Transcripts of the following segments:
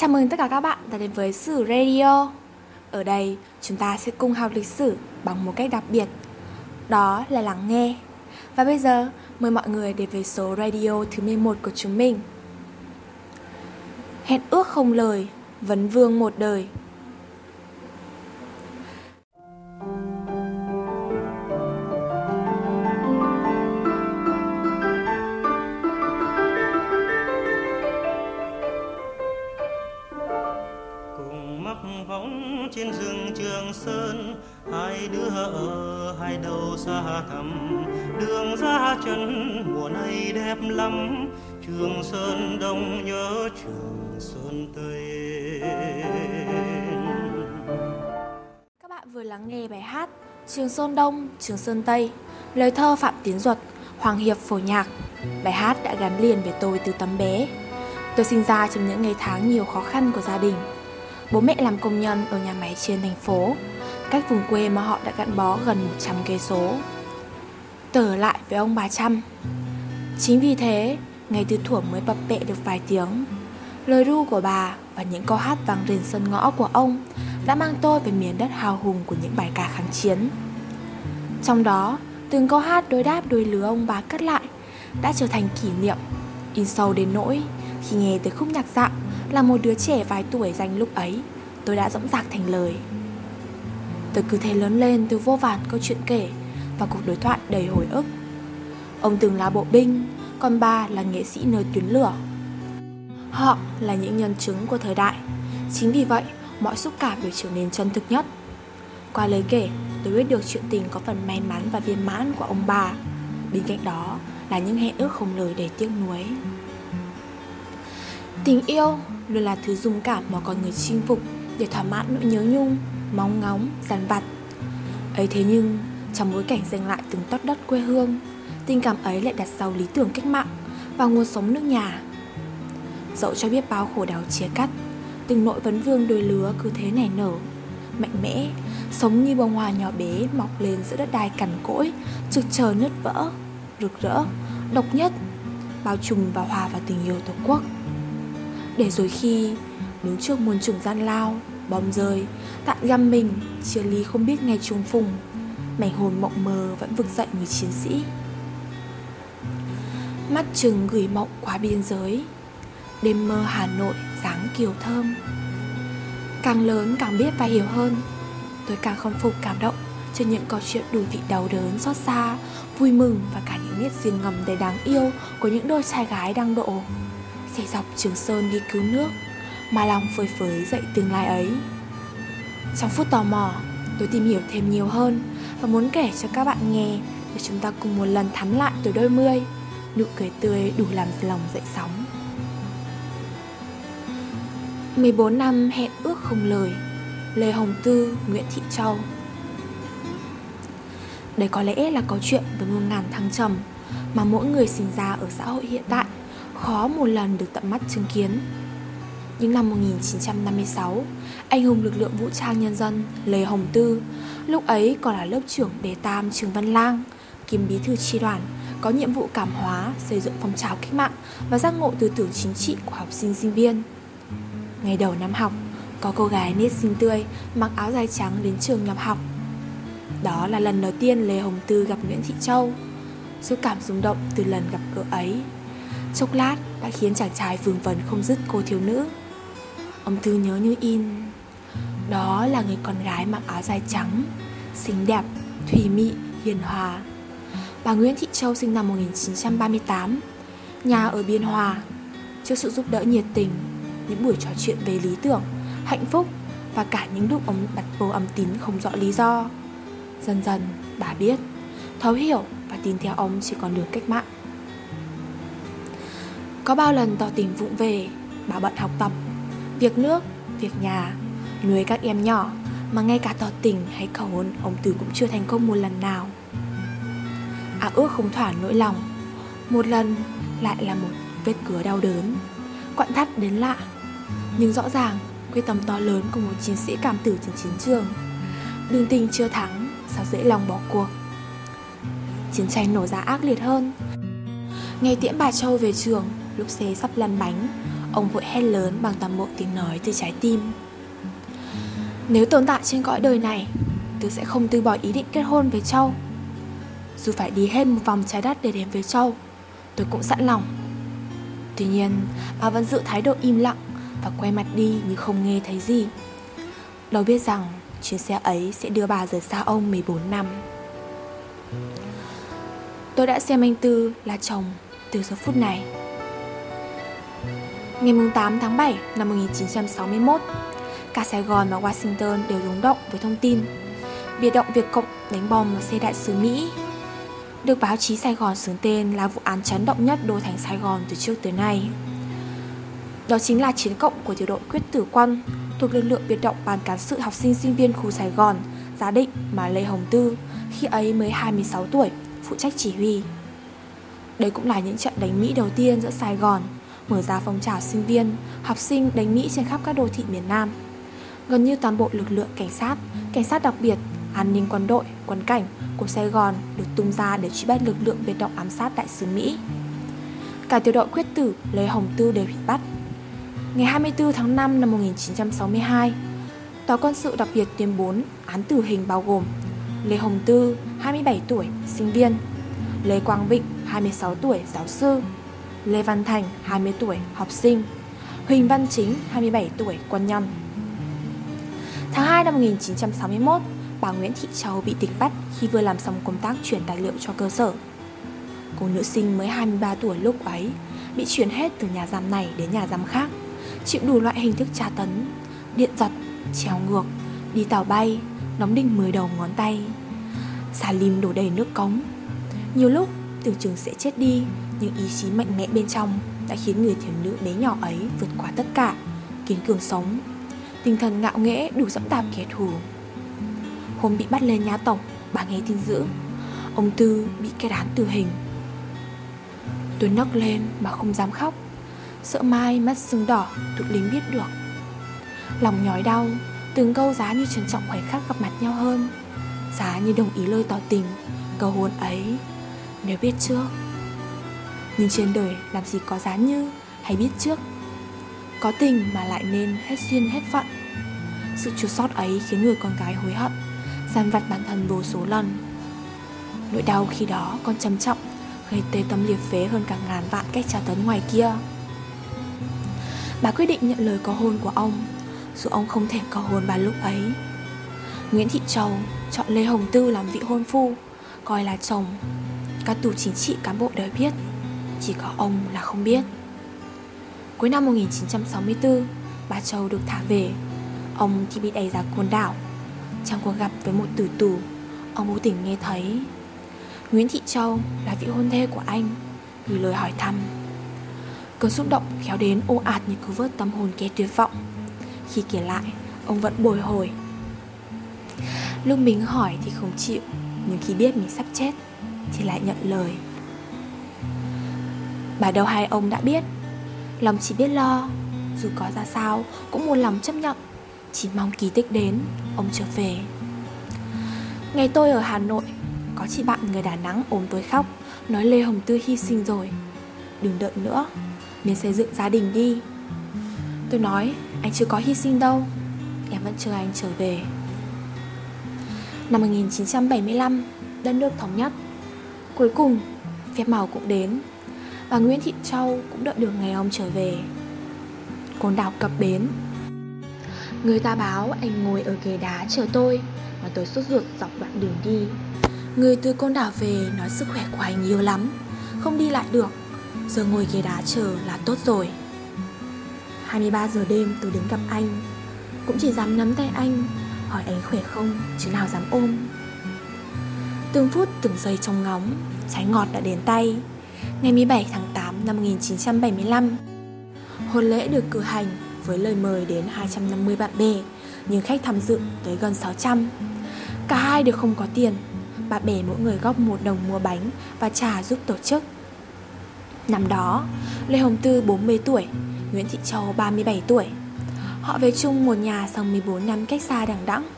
Chào mừng tất cả các bạn đã đến với Sử Radio. Ở đây chúng ta sẽ cùng học lịch sử bằng một cách đặc biệt. Đó là lắng nghe. Và bây giờ mời mọi người đến với số radio thứ 11 của chúng mình. Hẹn ước không lời, vấn vương một đời. Cùng mắc võng trên rừng trường sơn. Hai đứa ở hai đầu xa thẳm, đường ra chân mùa này đẹp lắm. Trường sơn đông nhớ trường sơn tây các bạn vừa lắng nghe bài hát trường sơn đông, trường sơn tây, lời thơ phạm tiến duật, hoàng hiệp phổ nhạc. Bài hát đã gắn liền với tôi từ tấm bé. Tôi sinh ra trong những ngày tháng nhiều khó khăn của gia đình. Bố mẹ làm công nhân ở nhà máy trên thành phố, cách vùng quê mà họ đã gắn bó gần 100 cây số. Tở lại với ông bà Trăm. Chính vì thế, ngày từ thuở mới bập bẹ được vài tiếng, lời ru của bà và những câu hát vang rền sân ngõ của ông đã mang tôi về miền đất hào hùng của những bài ca kháng chiến. Trong đó, từng câu hát đối đáp đôi lứa ông bà cất lại đã trở thành kỷ niệm, in sâu đến nỗi khi nghe tới khúc nhạc dạo là một đứa trẻ vài tuổi dành lúc ấy. Tôi đã dõng dạc thành lời. Tôi cứ thế lớn lên từ vô vàn câu chuyện kể và cuộc đối thoại đầy hồi ức. Ông từng là bộ binh, còn ba là nghệ sĩ nơi tuyến lửa. Họ là những nhân chứng của thời đại. Chính vì vậy, mọi xúc cảm đều trở nên chân thực nhất. Qua lời kể, tôi biết được chuyện tình có phần may mắn và viên mãn của ông bà. Bên cạnh đó là những hẹn ước không lời để tiếc nuối tình yêu luôn là thứ dung cảm mà con người chinh phục để thỏa mãn nỗi nhớ nhung, mong ngóng, dằn vặt. Ấy thế nhưng, trong bối cảnh giành lại từng tót đất quê hương, tình cảm ấy lại đặt sau lý tưởng cách mạng và nguồn sống nước nhà. Dẫu cho biết bao khổ đau chia cắt, từng nội vấn vương đôi lứa cứ thế nảy nở, mạnh mẽ, sống như bông hoa nhỏ bé mọc lên giữa đất đai cằn cỗi, trực chờ nứt vỡ, rực rỡ, độc nhất, bao trùm và hòa vào tình yêu tổ quốc để rồi khi đứng trước muôn trùng gian lao, bom rơi tạm găm mình chia ly không biết ngày trùng phùng mảnh hồn mộng mơ vẫn vực dậy người chiến sĩ. Mắt chừng gửi mộng qua biên giới, đêm mơ hà nội dáng kiều thơm. Càng lớn càng biết và hiểu hơn, tôi càng không phục cảm động cho những câu chuyện đủ vị đau đớn xót xa, vui mừng và cả những nét duyên ngầm đầy đáng yêu của những đôi trai gái đang độ sẽ dọc Trường Sơn đi cứu nước Mà lòng phơi phới dậy tương lai ấy. Trong phút tò mò Tôi tìm hiểu thêm nhiều hơn Và muốn kể cho các bạn nghe Để chúng ta cùng một lần thắm lại tuổi đôi mươi Nụ cười tươi đủ làm lòng dậy sóng. 14 năm hẹn ước không lời Lê Hồng Tư, Nguyễn Thị Châu. Đây có lẽ là câu chuyện với muôn ngàn thăng trầm Mà mỗi người sinh ra ở xã hội hiện tại khó một lần được tận mắt chứng kiến. Những năm 1956, anh hùng lực lượng vũ trang nhân dân Lê Hồng Tư, lúc ấy còn là lớp trưởng đề tam trường Văn Lang, kiêm bí thư tri đoàn, có nhiệm vụ cảm hóa, xây dựng phong trào cách mạng và giác ngộ tư tưởng chính trị của học sinh sinh viên. Ngày đầu năm học, có cô gái nết xinh tươi mặc áo dài trắng đến trường nhập học. Đó là lần đầu tiên Lê Hồng Tư gặp Nguyễn Thị Châu. Số cảm rung động từ lần gặp cỡ ấy Chốc lát đã khiến chàng trai vương vấn không dứt cô thiếu nữ. Ông thư nhớ như in Đó là người con gái mặc áo dài trắng Xinh đẹp, thùy mị, hiền hòa. Bà Nguyễn Thị Châu sinh năm 1938 Nhà ở Biên Hòa. Trước sự giúp đỡ nhiệt tình Những buổi trò chuyện về lý tưởng, hạnh phúc Và cả những lúc ông đặt vô âm tín không rõ lý do. Dần dần bà biết Thấu hiểu và tin theo ông chỉ còn đường cách mạng có bao lần tỏ tình vụng về Bảo bận học tập Việc nước, việc nhà Nuôi các em nhỏ Mà ngay cả tỏ tình hay cầu hôn Ông Từ cũng chưa thành công một lần nào. À ước không thỏa nỗi lòng Một lần lại là một vết cứa đau đớn Quặn thắt đến lạ. Nhưng rõ ràng quyết tâm to lớn của một chiến sĩ cảm tử trên chiến trường Đường tình chưa thắng Sao dễ lòng bỏ cuộc. Chiến tranh nổ ra ác liệt hơn. Ngày tiễn bà Châu về trường Lúc xe sắp lăn bánh, Ông vội hét lớn bằng toàn bộ tiếng nói từ trái tim. Nếu tồn tại trên cõi đời này Tôi sẽ không từ bỏ ý định kết hôn với Châu. Dù phải đi hết một vòng trái đất để đến với Châu Tôi cũng sẵn lòng. Tuy nhiên, bà vẫn giữ thái độ im lặng Và quay mặt đi như không nghe thấy gì. Đâu biết rằng chuyến xe ấy sẽ đưa bà rời xa ông 14 năm. Tôi đã xem anh Tư là chồng từ giờ phút này. Ngày 8 tháng 7 năm 1961 Cả Sài Gòn và Washington đều rúng động với thông tin Biệt động Việt Cộng đánh bom một xe đại sứ Mỹ Được báo chí Sài Gòn xướng tên là vụ án chấn động nhất đô thành Sài Gòn từ trước tới nay Đó chính là chiến cộng của tiểu đội quyết tử quân thuộc lực lượng biệt động ban cán sự học sinh sinh viên khu Sài Gòn, Giá Định mà Lê Hồng Tư, khi ấy mới 26 tuổi, phụ trách chỉ huy. Đây cũng là những trận đánh Mỹ đầu tiên giữa Sài Gòn, mở ra phong trào sinh viên, học sinh đánh Mỹ trên khắp các đô thị miền Nam. Gần như toàn bộ lực lượng cảnh sát, cảnh sát đặc biệt, an ninh quân đội, quân cảnh của Sài Gòn được tung ra để truy bắt lực lượng biệt động ám sát đại sứ Mỹ. Cả tiểu đội quyết tử Lê Hồng Tư đều bị bắt Ngày 24 tháng 5 năm 1962, Tòa quân sự đặc biệt tuyên bố án tử hình bao gồm Lê Hồng Tư, 27 tuổi, sinh viên Lê Quang Vịnh, 26 tuổi, giáo sư Lê Văn Thành, 20 tuổi, học sinh Huỳnh Văn Chính, 27 tuổi, quân nhân Tháng 2 năm 1961, bà Nguyễn Thị Châu bị tịch bắt khi vừa làm xong công tác chuyển tài liệu cho cơ sở. Cô nữ sinh mới 23 tuổi lúc ấy bị chuyển hết từ nhà giam này đến nhà giam khác chịu đủ loại hình thức tra tấn, điện giật, trèo ngược, đi tàu bay, nóng đinh 10 đầu ngón tay, xà lim đổ đầy nước cống. Nhiều lúc tưởng chừng sẽ chết đi, nhưng ý chí mạnh mẽ bên trong đã khiến người thiếu nữ bé nhỏ ấy vượt qua tất cả, kiên cường sống. Tinh thần ngạo nghễ đủ dẫm đạp kẻ thù. Hôm bị bắt lên nhà tổng, bà nghe tin dữ, ông Tư bị kết án tử hình. Tôi nấc lên mà không dám khóc Sợ mai mắt sưng đỏ tụi lính biết được Lòng nhói đau Từng câu giá như trân trọng khoảnh khắc gặp mặt nhau hơn Giá như đồng ý lời tỏ tình Cầu hôn ấy nếu biết trước. Nhưng trên đời làm gì có giá như Hay biết trước. Có tình mà lại nên hết duyên hết phận. Sự chua sót ấy khiến người con gái hối hận Gian vặt bản thân vô số lần. Nỗi đau khi đó còn trầm trọng, Gây tê tâm liệt phế hơn cả ngàn vạn cách tra tấn ngoài kia. Bà quyết định nhận lời có hôn của ông, dù ông không thể có hôn bà lúc ấy. Nguyễn Thị Châu, chọn Lê Hồng Tư làm vị hôn phu, coi là chồng các tù chính trị cán bộ đều biết chỉ có ông là không biết. Cuối năm 1964 bà Châu được thả về. Ông thì bị đẩy ra côn đảo. Trong cuộc gặp với một tử tù ông vô tình nghe thấy Nguyễn Thị Châu là vị hôn thê của anh gửi lời hỏi thăm. Cơn xúc động kéo đến ô ạt như cứu vớt tâm hồn kẻ tuyệt vọng. Khi kể lại, ông vẫn bồi hồi. Lúc mình hỏi thì không chịu Nhưng khi biết mình sắp chết thì lại nhận lời. Bà đầu hai ông đã biết. Lòng chỉ biết lo, Dù có ra sao, cũng muốn lòng chấp nhận. Chỉ mong kỳ tích đến, Ông trở về. Ngày tôi ở Hà Nội, Có chị bạn người Đà Nẵng ốm tôi khóc, Nói Lê Hồng Tư hy sinh rồi. Đừng đợi nữa, nên xây dựng gia đình đi. Tôi nói, anh chưa có hy sinh đâu, Em vẫn chờ anh trở về. Năm 1975 Đất nước thống nhất. Cuối cùng, phép màu cũng đến Bà Nguyễn Thị Châu cũng đợi được ngày ông trở về. Côn đảo cập bến. Người ta báo anh ngồi ở ghế đá chờ tôi, Mà tôi sốt ruột dọc đoạn đường đi. Người từ côn đảo về nói sức khỏe của anh yếu lắm, Không đi lại được. Giờ ngồi ghế đá chờ là tốt rồi. 23 giờ đêm tôi đến gặp anh. Cũng chỉ dám nắm tay anh, Hỏi anh khỏe không, Chứ nào dám ôm. Từng phút từng giây trong ngóng Trái ngọt đã đến tay. Ngày 17 tháng 8 năm 1975 Hôn lễ được cử hành Với lời mời đến 250 bạn bè Nhưng khách tham dự tới gần 600 Cả hai đều không có tiền. Bạn bè mỗi người góp một đồng mua bánh Và trà giúp tổ chức. Năm đó, Lê Hồng Tư 40 tuổi, Nguyễn Thị Châu 37 tuổi. Họ về chung một nhà sau 14 năm cách xa đằng đẵng,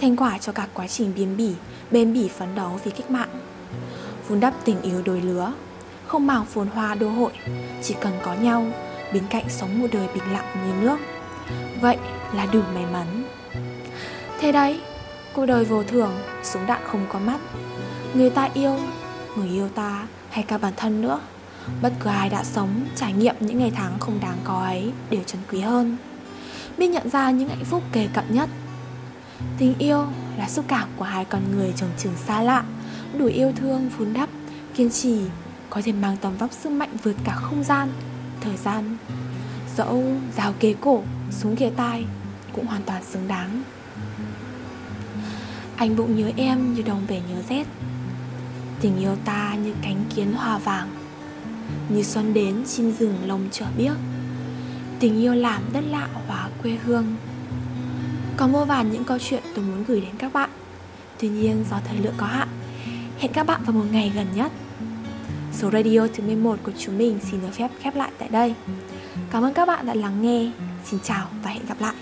thành quả cho cả quá trình biến bỉ, bền bỉ phấn đấu vì cách mạng. Vun đắp tình yêu đôi lứa, không màng phồn hoa đô hội, chỉ cần có nhau, bên cạnh sống một đời bình lặng như nước. Vậy là đủ may mắn. Thế đấy cuộc đời vô thường súng đạn không có mắt. Người ta yêu người yêu ta hay cả bản thân nữa. Bất cứ ai đã sống trải nghiệm những ngày tháng không đáng có ấy đều trân quý hơn. Biết nhận ra những hạnh phúc kề cận nhất tình yêu là xúc cảm của hai con người trồng chừng xa lạ, đủ yêu thương vun đắp, kiên trì, có thể mang tầm vóc sức mạnh vượt cả không gian, thời gian. Dẫu rào kế cổ, súng kề tai cũng hoàn toàn xứng đáng. Anh bụng nhớ em như đồng về nhớ rét tình yêu ta như cánh kiến hoa vàng, như xuân đến chim rừng lồng trở biếc. Tình yêu làm đất lạ hóa quê hương có vô vàn những câu chuyện tôi muốn gửi đến các bạn. Tuy nhiên, do thời lượng có hạn, hẹn các bạn vào một ngày gần nhất. Số radio thứ 11 của chúng mình xin được phép khép lại tại đây. Cảm ơn các bạn đã lắng nghe. Xin chào và hẹn gặp lại.